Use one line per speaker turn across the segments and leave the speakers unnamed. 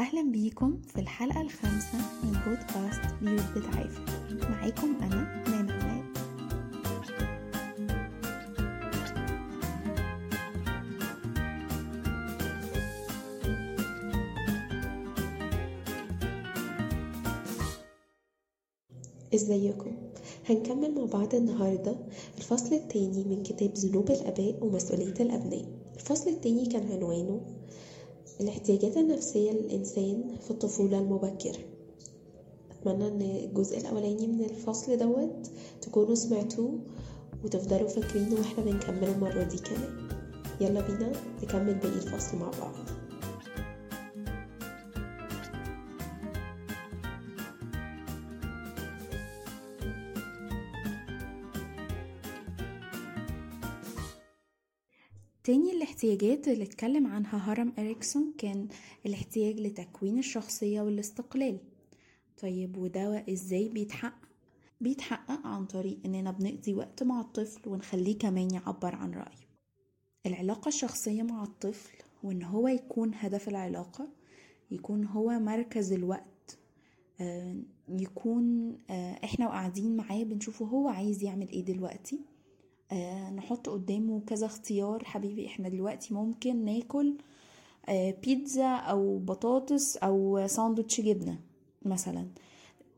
أهلا بيكم في الحلقة الخامسة من بودكاست بيوت بتعافر معاكم أنا نانا عماد
إزيكم؟ هنكمل مع بعض النهاردة الفصل التاني من كتاب ذنوب الآباء ومسؤولية الأبناء. الفصل التاني كان عنوانه الاحتياجات النفسية للإنسان في الطفولة المبكرة أتمنى أن الجزء الأولاني من الفصل دوت تكونوا سمعتوه وتفضلوا فاكرينه وإحنا بنكمل المرة دي كمان. يلا بينا نكمل باقي الفصل مع بعض.
الاحتياجات اللي اتكلم عنها هرم إريكسون كان الاحتياج لتكوين الشخصية والاستقلال. طيب وده إزاي بيتحقق؟ بيتحقق عن طريق إننا بنقضي وقت مع الطفل ونخليه كمان يعبر عن رأيه. العلاقة الشخصية مع الطفل وإن هو يكون هدف العلاقة يكون هو مركز الوقت آه، يكون آه، إحنا وقاعدين معاه بنشوفه هو عايز يعمل إيه دلوقتي. نحط قدامه كذا اختيار. حبيبي إحنا دلوقتي ممكن ناكل آه، بيتزا أو بطاطس أو ساندوتش جبنة مثلا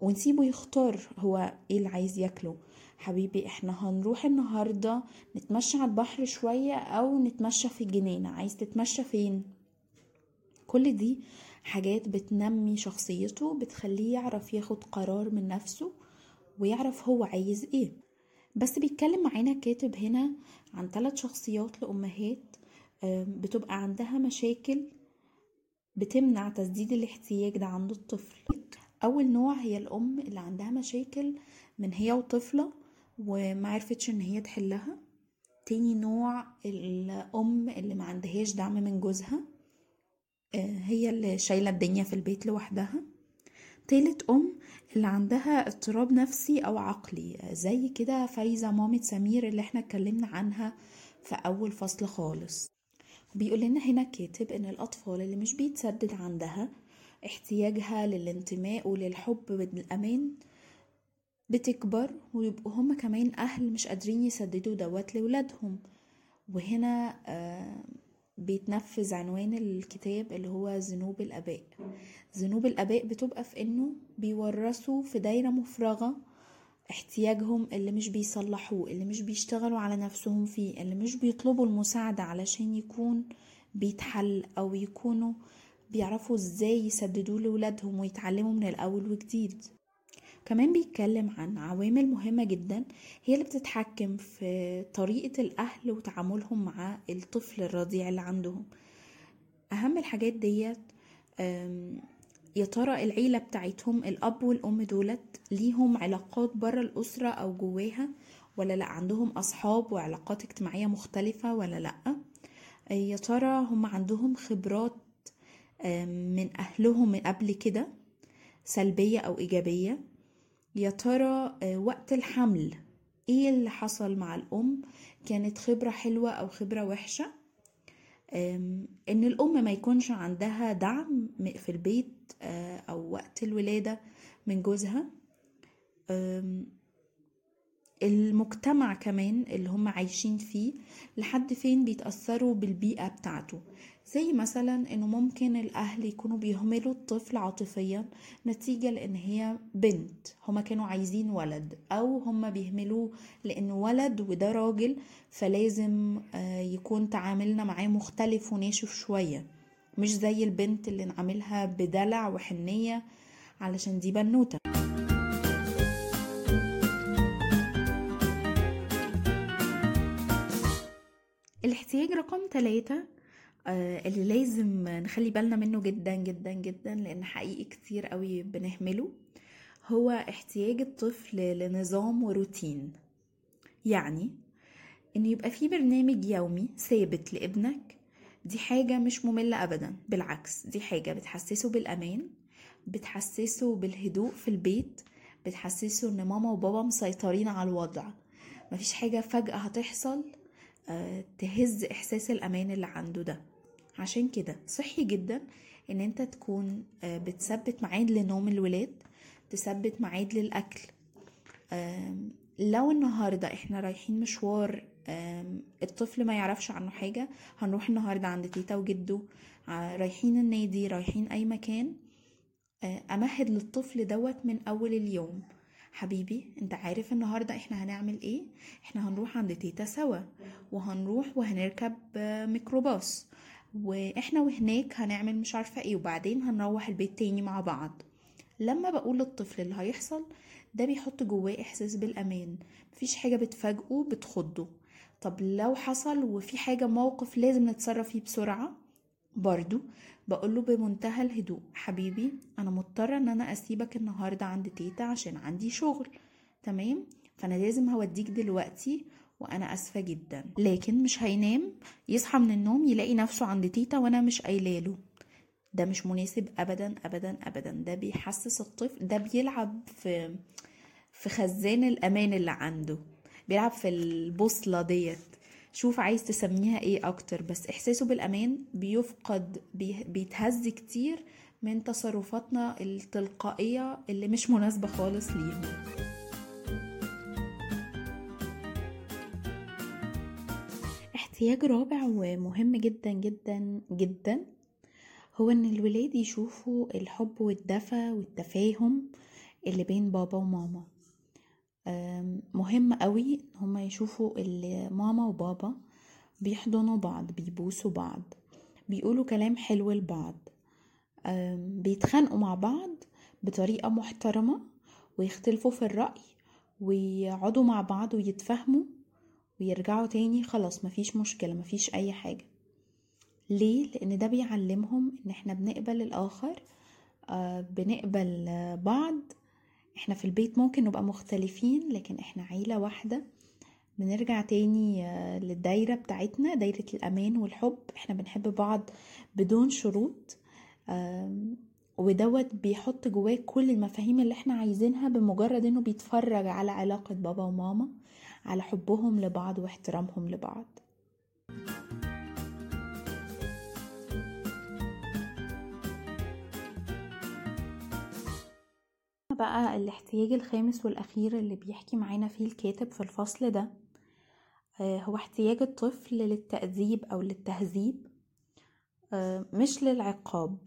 ونسيبه يختار هو إيه اللي عايز ياكله. حبيبي إحنا هنروح النهاردة نتمشى على البحر شوية أو نتمشى في الجنينة عايز تتمشى فين؟ كل دي حاجات بتنمي شخصيته بتخليه يعرف ياخد قرار من نفسه ويعرف هو عايز إيه. بس بيتكلم معانا كاتب هنا عن ثلاث شخصيات لأمهات بتبقى عندها مشاكل بتمنع تسديد الاحتياج ده عند الطفل. أول نوع هي الأم اللي عندها مشاكل من هي وطفلة ومعرفتش إن هي تحلها. تاني نوع الأم اللي ما عندهاش دعم من جوزها آه، هي اللي شايلة الدنيا في البيت لوحدها. تالت أم اللي عندها اضطراب نفسي أو عقلي زي كده فايزة مامة سمير اللي إحنا اتكلمنا عنها في أول فصل خالص. بيقول لنا هنا كاتب إن الأطفال اللي مش بيتسدد عندها احتياجها للانتماء وللحب والأمان بتكبر ويبقوا هما كمان أهل مش قادرين يسددوا دوت لولادهم. وهنا آه بيتنفذ عنوان الكتاب اللي هو ذنوب الآباء. ذنوب الآباء بتبقى في إنه بيورثوا في دايرة مفرغة احتياجهم اللي مش بيصلحوه اللي مش بيشتغلوا على نفسهم فيه اللي مش بيطلبوا المساعدة علشان يكون بيتحل أو يكونوا بيعرفوا إزاي يسددوه لولادهم ويتعلموا من الأول وجديد. كمان بيتكلم عن عوامل مهمة جدا هي اللي بتتحكم في طريقة الأهل وتعاملهم مع الطفل الرضيع اللي عندهم. أهم الحاجات ديت يا ترى العيلة بتاعتهم الأب والأم دولت ليهم علاقات برا الأسرة أو جواها ولا لأ عندهم أصحاب وعلاقات اجتماعية مختلفة ولا لأ؟ يا ترى هم عندهم خبرات من أهلهم من قبل كده سلبية أو إيجابية؟ يا ترى آه، وقت الحمل إيه اللي حصل مع الأم؟ كانت خبرة حلوة أو خبرة وحشة؟ إن الأم ما يكونش عندها دعم في البيت آه، أو وقت الولادة من جوزها. المجتمع كمان اللي هم عايشين فيه لحد فين بيتأثروا بالبيئة بتاعته. زي مثلا إنه ممكن الأهل يكونوا بيهملوا الطفل عاطفيا نتيجة لإن هي بنت. هما كانوا عايزين ولد. أو هما بيهملوه لأنه ولد وده راجل فلازم آه، يكون تعاملنا معاه مختلف وناشف شوية. مش زي البنت اللي نعاملها بدلع وحنية علشان دي بنوتة. الاحتياج رقم ثلاثة اللي لازم نخلي بالنا منه جدا جدا جدا لأن حقيقي كتير قوي بنهمله هو احتياج الطفل لنظام وروتين. يعني ان يبقى في برنامج يومي ثابت لابنك دي حاجة مش مملة ابدا بالعكس دي حاجة بتحسسه بالأمان بتحسسه بالهدوء في البيت بتحسسه إن ماما وبابا مسيطرين على الوضع. مفيش حاجة فجأة هتحصل آه، تهز إحساس الأمان اللي عنده ده. عشان كده صحي جدا ان انت تكون آه، بتثبت ميعاد لنوم الولاد تثبت ميعاد للأكل. لو النهارده إحنا رايحين مشوار الطفل ما يعرفش عنه حاجة هنروح النهارده عند تيتا وجده ع- رايحين النادي رايحين أي مكان آه، أمهد للطفل دوت من أول اليوم. حبيبي انت عارف النهارده إحنا هنعمل إيه؟ إحنا هنروح عند تيتا سوا وهنروح وهنركب آه، ميكروباص. وإحنا وهناك هنعمل مش عارفة إيه وبعدين هنروح البيت تاني مع بعض. لما بقول للطفل اللي هيحصل ده بيحط جواه إحساس بالأمان. مفيش حاجة بتفاجئه بتخضه. طب لو حصل وفي حاجة موقف لازم نتصرف فيه بسرعة برضو بقوله بمنتهى الهدوء حبيبي أنا مضطرة إن أنا أسيبك النهاردة عند تيتا عشان عندي شغل. تمام؟ فأنا لازم هوديك دلوقتي وأنا آسفة جدا. لكن مش هينام يصحى من النوم يلاقي نفسه عند تيتا وأنا مش قايلاله ده مش مناسب ابدا ابدا ابدا. ده بيحسس الطفل ده بيلعب في في خزان الأمان اللي عنده. بيلعب في البوصلة ديت. شوف عايز تسميها إيه أكتر. بس إحساسه بالأمان بيفقد بي- بيتهز كتير من تصرفاتنا التلقائية اللي مش مناسبة خالص ليهم. احتياج رابع ومهم جدا جدا جدا هو إن الولاد يشوفوا الحب والدفى والتفاهم اللي بين بابا وماما. مهم قوي إن هما يشوفوا اللي ماما وبابا بيحضنوا بعض بيبوسوا بعض بيقولوا كلام حلو لبعض. بيتخانقوا مع بعض بطريقة محترمة ويختلفوا في الرأي ويقعدوا مع بعض ويتفاهموا ويرجعوا تاني خلاص مفيش مشكلة مفيش أي حاجة. ليه؟ لأن ده بيعلمهم إن إحنا بنقبل الآخر آه، بنقبل بعض. إحنا في البيت ممكن نبقى مختلفين لكن إحنا عيلة واحدة. بنرجع تاني آه، للدايرة بتاعتنا دايرة الأمان والحب. إحنا بنحب بعض بدون شروط. ودوت بيحط جواه كل المفاهيم اللي إحنا عايزينها بمجرد إنه بيتفرج على علاقة بابا وماما. على حبهم لبعض واحترامهم لبعض. بقى الاحتياج الخامس والأخير اللي بيحكي معانا فيه الكاتب في الفصل ده آه، هو احتياج الطفل للتأديب أو للتهذيب آه، مش للعقاب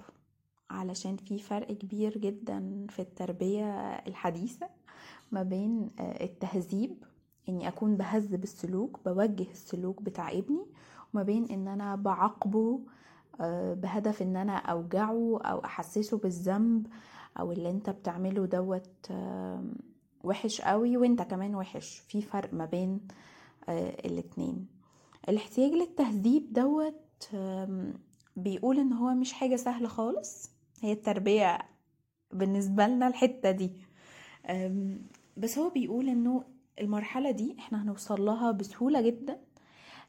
علشان في فرق كبير جدا في التربية الحديثة ما بين آه، التهذيب إني أكون بهذب السلوك بوجه السلوك بتاع ابني وما بين إن أنا بعاقبه آه، بهدف إن أنا أوجعه أو أحسسه بالذنب أو اللي أنت بتعمله دوت وحش قوي وأنت كمان وحش. في فرق ما بين آه، الاتنين. الاحتياج للتهذيب دوت بيقول إن هو مش حاجة سهلة خالص. هي التربية بالنسبة لنا الحتة دي. بس هو بيقول إنه المرحلة دي إحنا هنوصل لها بسهولة جدا.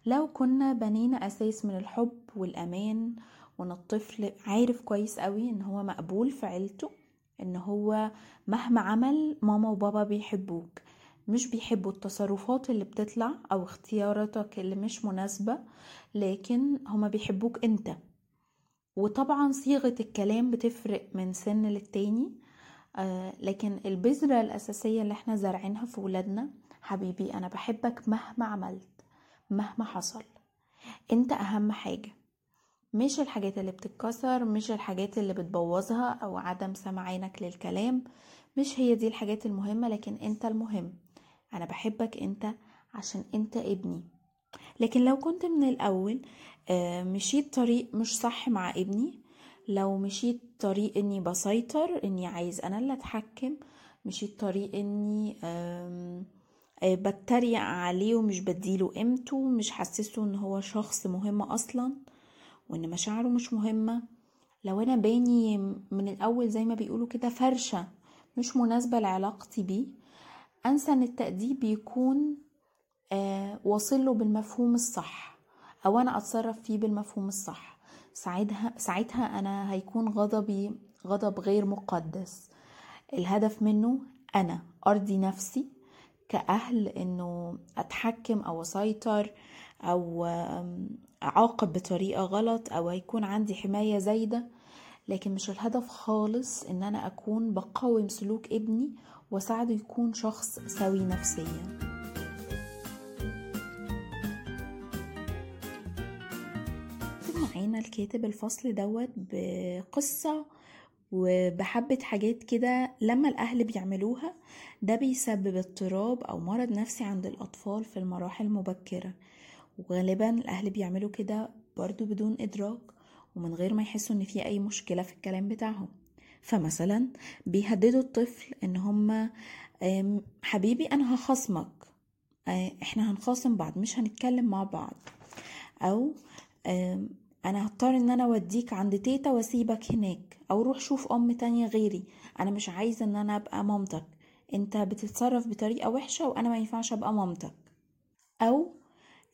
لو كنا بنينا أساس من الحب والأمان وإن الطفل عارف كويس قوي إن هو مقبول في عيلته إن هو مهما عمل ماما وبابا بيحبوك. مش بيحبوا التصرفات اللي بتطلع أو اختياراتك اللي مش مناسبة لكن هما بيحبوك أنت. وطبعا صيغة الكلام بتفرق من سن للتاني لكن البذرة الأساسية اللي إحنا زارعينها في ولادنا حبيبي أنا بحبك مهما عملت مهما حصل. أنت أهم حاجة. مش الحاجات اللي بتتكسر مش الحاجات اللي بتبوظها أو عدم سمعانك للكلام. مش هي دي الحاجات المهمة لكن أنت المهم. أنا بحبك أنت عشان أنت ابني. لكن لو كنت من الأول آه، مشيت طريق مش صح مع ابني لو مشيت طريق إني بسيطر إني عايز أنا اللي أتحكم مشيت طريق إني آه، بتريق عليه ومش بديله قيمته مش حسسه إن هو شخص مهم أصلا وإن مشاعره مش مهمة. لو أنا باني من الأول زي ما بيقولوا كده فرشة مش مناسبة لعلاقتي بيه أنسى إن التأديب بيكون آه واصل له بالمفهوم الصح أو أنا أتصرف فيه بالمفهوم الصح. ساعتها ساعتها أنا هيكون غضبي غضب غير مقدس. الهدف منه أنا أرضي نفسي كأهل إنه أتحكم أو أسيطر أو أعاقب بطريقة غلط أو هيكون عندي حماية زايدة. لكن مش الهدف خالص إن أنا أكون بقاوم سلوك ابني وأساعده يكون شخص سوي نفسيا. معانا الكاتب الفصل دوت بقصة وبحبة حاجات كده لما الأهل بيعملوها ده بيسبب اضطراب أو مرض نفسي عند الأطفال في المراحل المبكرة. وغالبا الأهل بيعملوا كده برضو بدون إدراك ومن غير ما يحسوا إن في أي مشكلة في الكلام بتاعهم. فمثلا بيهددوا الطفل إن هما حبيبي أنا هخصمك إحنا هنخاصم بعض مش هنتكلم مع بعض. أو أنا هضطر إن أنا أوديك عند تيتا وأسيبك هناك أو روح شوف أم تانية غيري. أنا مش عايزة إن أنا أبقى مامتك. أنت بتتصرف بطريقة وحشة وأنا ما ينفعش أبقى مامتك. أو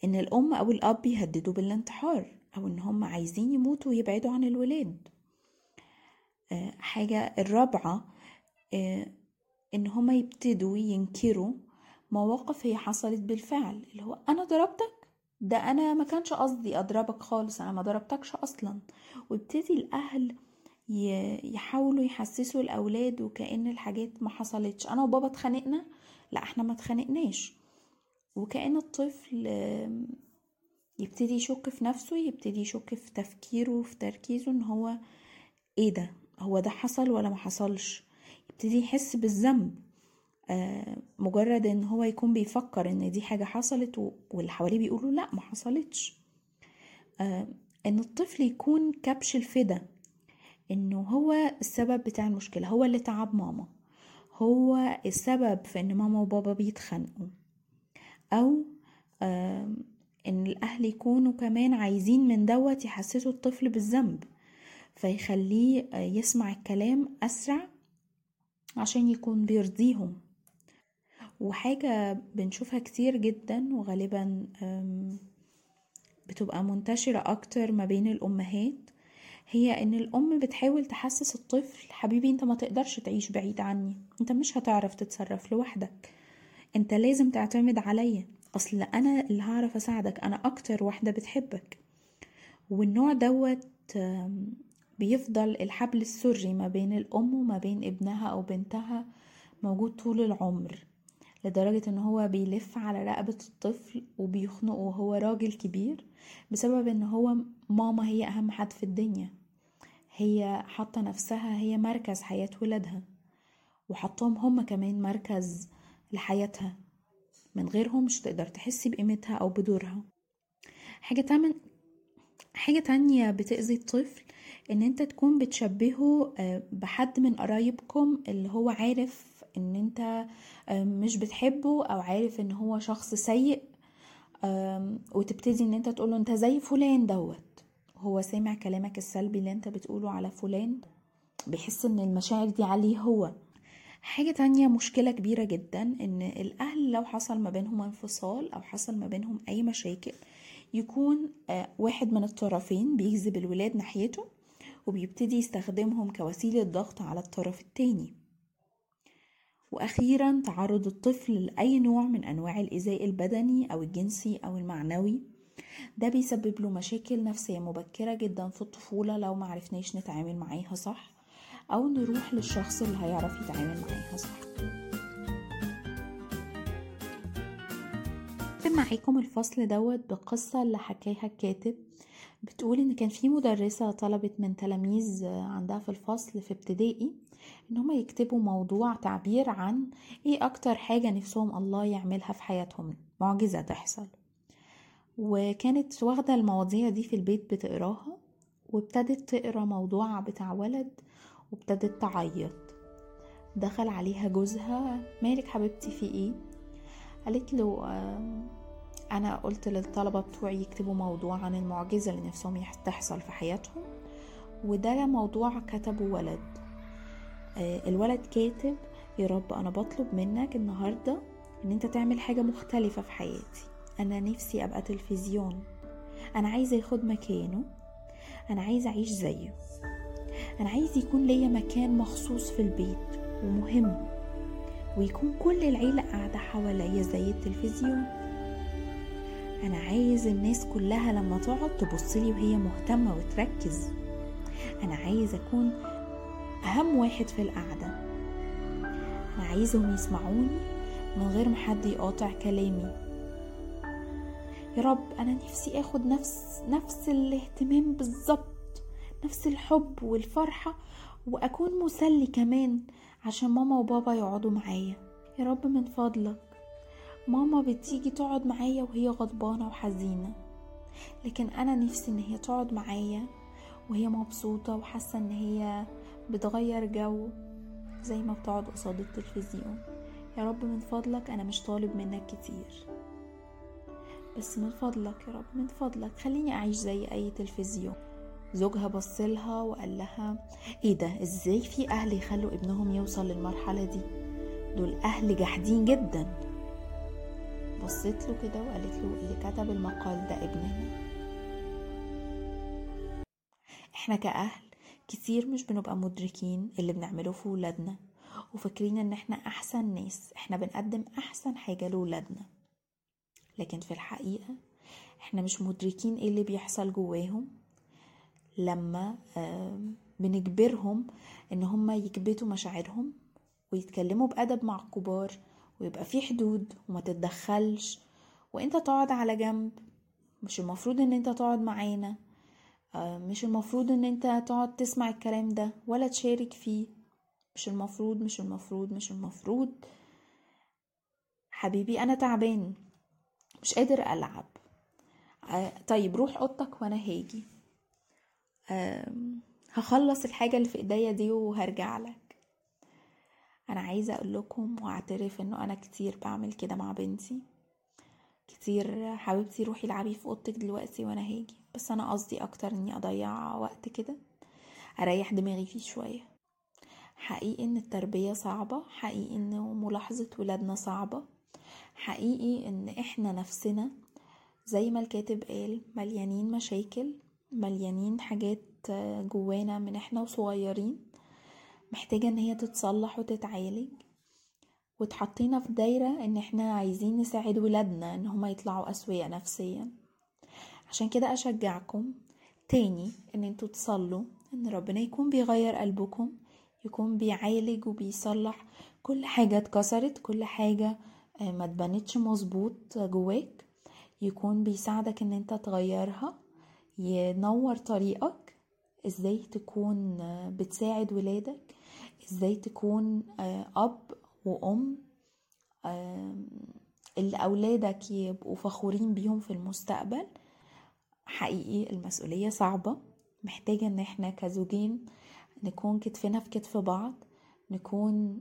إن الأم أو الأب يهددوا بالانتحار أو إن هم عايزين يموتوا ويبعدوا عن الولاد. أه حاجة الرابعة أه إن هم يبتدوا ينكروا مواقف هي حصلت بالفعل اللي هو أنا ضربتك؟ ده أنا ما كانش قصدي أضربك خالص أنا ما ضربتكش أصلا. ويبتدي الأهل يحاولوا يحسسوا الأولاد وكأن الحاجات ما حصلتش. أنا وبابا اتخانقنا؟ لا إحنا ما اتخانقناش. وكأن الطفل يبتدي يشك في نفسه يبتدي يشك في تفكيره وفي تركيزه إن هو إيه ده؟ هو ده حصل ولا ما حصلش؟ يبتدي يحس بالذنب. مجرد إن هو يكون بيفكر إن دي حاجة حصلت واللي حواليه بيقولوا لأ ما حصلتش. إن الطفل يكون كبش الفدا إنه هو السبب بتاع المشكلة هو اللي تعب ماما هو السبب في إن ماما وبابا بيتخانقوا. أو إن الأهل يكونوا كمان عايزين من دوت يحسسوا الطفل بالذنب فيخليه يسمع الكلام أسرع عشان يكون بيرضيهم. وحاجة بنشوفها كتير جدا وغالبا بتبقى منتشرة أكتر ما بين الأمهات هي إن الأم بتحاول تحسس الطفل حبيبي أنت ما تقدرش تعيش بعيد عني أنت مش هتعرف تتصرف لوحدك أنت لازم تعتمد عليا أصل أنا اللي هعرف أساعدك أنا أكتر واحدة بتحبك. والنوع دوت بيفضل الحبل السري ما بين الأم وما بين ابنها أو بنتها موجود طول العمر. لدرجة إن هو بيلف على رقبة الطفل وبيخنقه وهو راجل كبير بسبب إن هو ماما هي أهم حد في الدنيا. هي حاطة نفسها هي مركز حياة ولادها وحطهم هما كمان مركز لحياتها. من غيرهم مش تقدر تحسي بقيمتها أو بدورها. حاجة تامن حاجة تانية بتأذي الطفل إن أنت تكون بتشبهه بحد من قرايبكم اللي هو عارف إن أنت مش بتحبه أو عارف إن هو شخص سيء وتبتدي إن أنت تقوله أنت زي فلان دوت. هو سامع كلامك السلبي اللي أنت بتقوله على فلان بيحس إن المشاعر دي عليه هو. حاجة تانية مشكلة كبيرة جدا إن الأهل لو حصل ما بينهم انفصال أو حصل ما بينهم أي مشاكل يكون واحد من الطرفين بيجذب الولاد ناحيته وبيبتدي يستخدمهم كوسيلة ضغط على الطرف التاني. وأخيرا تعرض الطفل لأي نوع من أنواع الإيذاء البدني أو الجنسي أو المعنوي. ده بيسبب له مشاكل نفسية مبكرة جدا في الطفولة لو معرفناش نتعامل معاها صح أو نروح للشخص اللي هيعرف يتعامل معاها صح. معاكم الفصل دوت بقصة اللي حكاها الكاتب. بتقول إن كان في مدرسة طلبت من تلاميذ عندها في الفصل في ابتدائي إن هما يكتبوا موضوع تعبير عن إيه أكتر حاجة نفسهم الله يعملها في حياتهم. معجزة تحصل. وكانت واخدة المواضيع دي في البيت بتقراها وابتدت تقرأ موضوع بتاع ولد وابتدت تعيط. دخل عليها جوزها مالك حبيبتي في إيه؟ قالت له أنا قلت للطلبة بتوعي يكتبوا موضوع عن المعجزة اللي نفسهم تحصل في حياتهم وده موضوع كتبه ولد. الولد كاتب يا رب أنا بطلب منك النهارده إن أنت تعمل حاجة مختلفة في حياتي. أنا نفسي أبقى تلفزيون. أنا عايزة ياخد مكانه. أنا عايزة أعيش زيه. أنا عايز يكون ليا مكان مخصوص في البيت ومهم. ويكون كل العيلة قاعدة حواليا زي التلفزيون. أنا عايز الناس كلها لما تقعد تبصلي وهي مهتمة وتركز. أنا عايز أكون أهم واحد في القعدة. أنا عايزهم يسمعوني من غير ما حد يقاطع كلامي. يا رب أنا نفسي آخد نفس نفس الاهتمام بالظبط نفس الحب والفرحة وأكون مسلي كمان عشان ماما وبابا يقعدوا معايا. يا رب من فضلك. ماما بتيجي تقعد معايا وهي غضبانة وحزينة. لكن أنا نفسي إن هي تقعد معايا وهي مبسوطة وحاسة إن هي بتغير جو زي ما بتقعد قصاد التلفزيون. يا رب من فضلك أنا مش طالب منك كتير. بس من فضلك يا رب من فضلك. خليني أعيش زي أي تلفزيون. زوجها بصلها وقال لها إيه ده؟ إزاي في أهل يخلوا ابنهم يوصل للمرحلة دي؟ دول أهل جاحدين جدا. بصيت له كده وقالت له اللي كتب المقال ده ابننا. إحنا كأهل كتير مش بنبقى مدركين اللي بنعمله في ولادنا وفاكرين إن إحنا أحسن ناس إحنا بنقدم أحسن حاجة لولادنا. لكن في الحقيقة إحنا مش مدركين إيه اللي بيحصل جواهم لما بنجبرهم إن هم يكبتوا مشاعرهم ويتكلموا بأدب مع الكبار ويبقى في حدود وما تتدخلش وإنت تقعد على جنب مش المفروض إن إنت تقعد معانا. مش المفروض إن أنت تقعد تسمع الكلام ده ولا تشارك فيه. مش المفروض مش المفروض مش المفروض. حبيبي أنا تعبان. مش قادر ألعب. طيب روح أوضتك وأنا هاجي. هخلص الحاجة اللي في إيديا دي وهرجع لك. أنا عايزة أقول لكم وأعترف إنه أنا كتير بعمل كده مع بنتي. كتير حبيبتي روحي العبي في أوضتك دلوقتي وأنا هاجي. بس أنا قصدي أكتر إني أضيع وقت كده أريح دماغي فيه شوية. حقيقي إن التربية صعبة حقيقي إن ملاحظة ولادنا صعبة. حقيقي إن إحنا نفسنا زي ما الكاتب قال مليانين مشاكل مليانين حاجات جوانا من إحنا وصغيرين محتاجة إن هي تتصلح وتتعالج. وتحطينا في دايرة إن إحنا عايزين نساعد ولادنا إن هما يطلعوا أسوياء نفسيا. عشان كده أشجعكم تاني إن أنتوا تصلوا إن ربنا يكون بيغير قلبكم يكون بيعالج وبيصلح كل حاجة اتكسرت كل حاجة ما تبانتش مظبوط جواك. يكون بيساعدك إن انت تغيرها ينور طريقك. إزاي تكون بتساعد ولادك؟ إزاي تكون أب وأم اللي أولادك يبقوا فخورين بيهم في المستقبل حقيقي المسؤولية صعبة. محتاجة إن إحنا كزوجين نكون كتفنا في كتف بعض نكون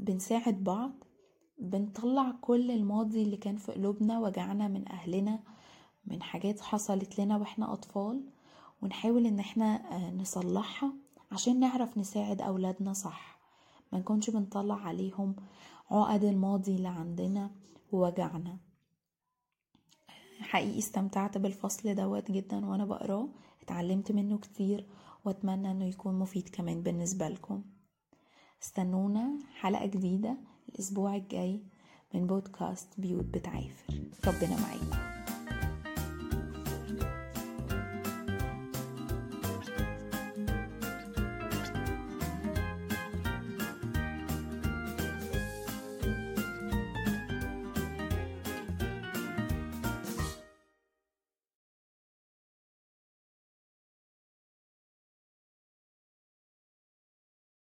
بنساعد بعض. بنطلع كل الماضي اللي كان في قلوبنا وجعنا من أهلنا من حاجات حصلت لنا وإحنا أطفال ونحاول إن إحنا نصلحها عشان نعرف نساعد أولادنا صح. نكونش بنطلع عليهم عقد الماضي اللي عندنا ووجعنا. حقيقي استمتعت بالفصل دوت جدا وأنا بقراه اتعلمت منه كتير وأتمنى إنه يكون مفيد كمان بالنسبة لكم. استنونا حلقة جديدة الأسبوع الجاي من بودكاست بيوت بتعافر. ربنا معاكم.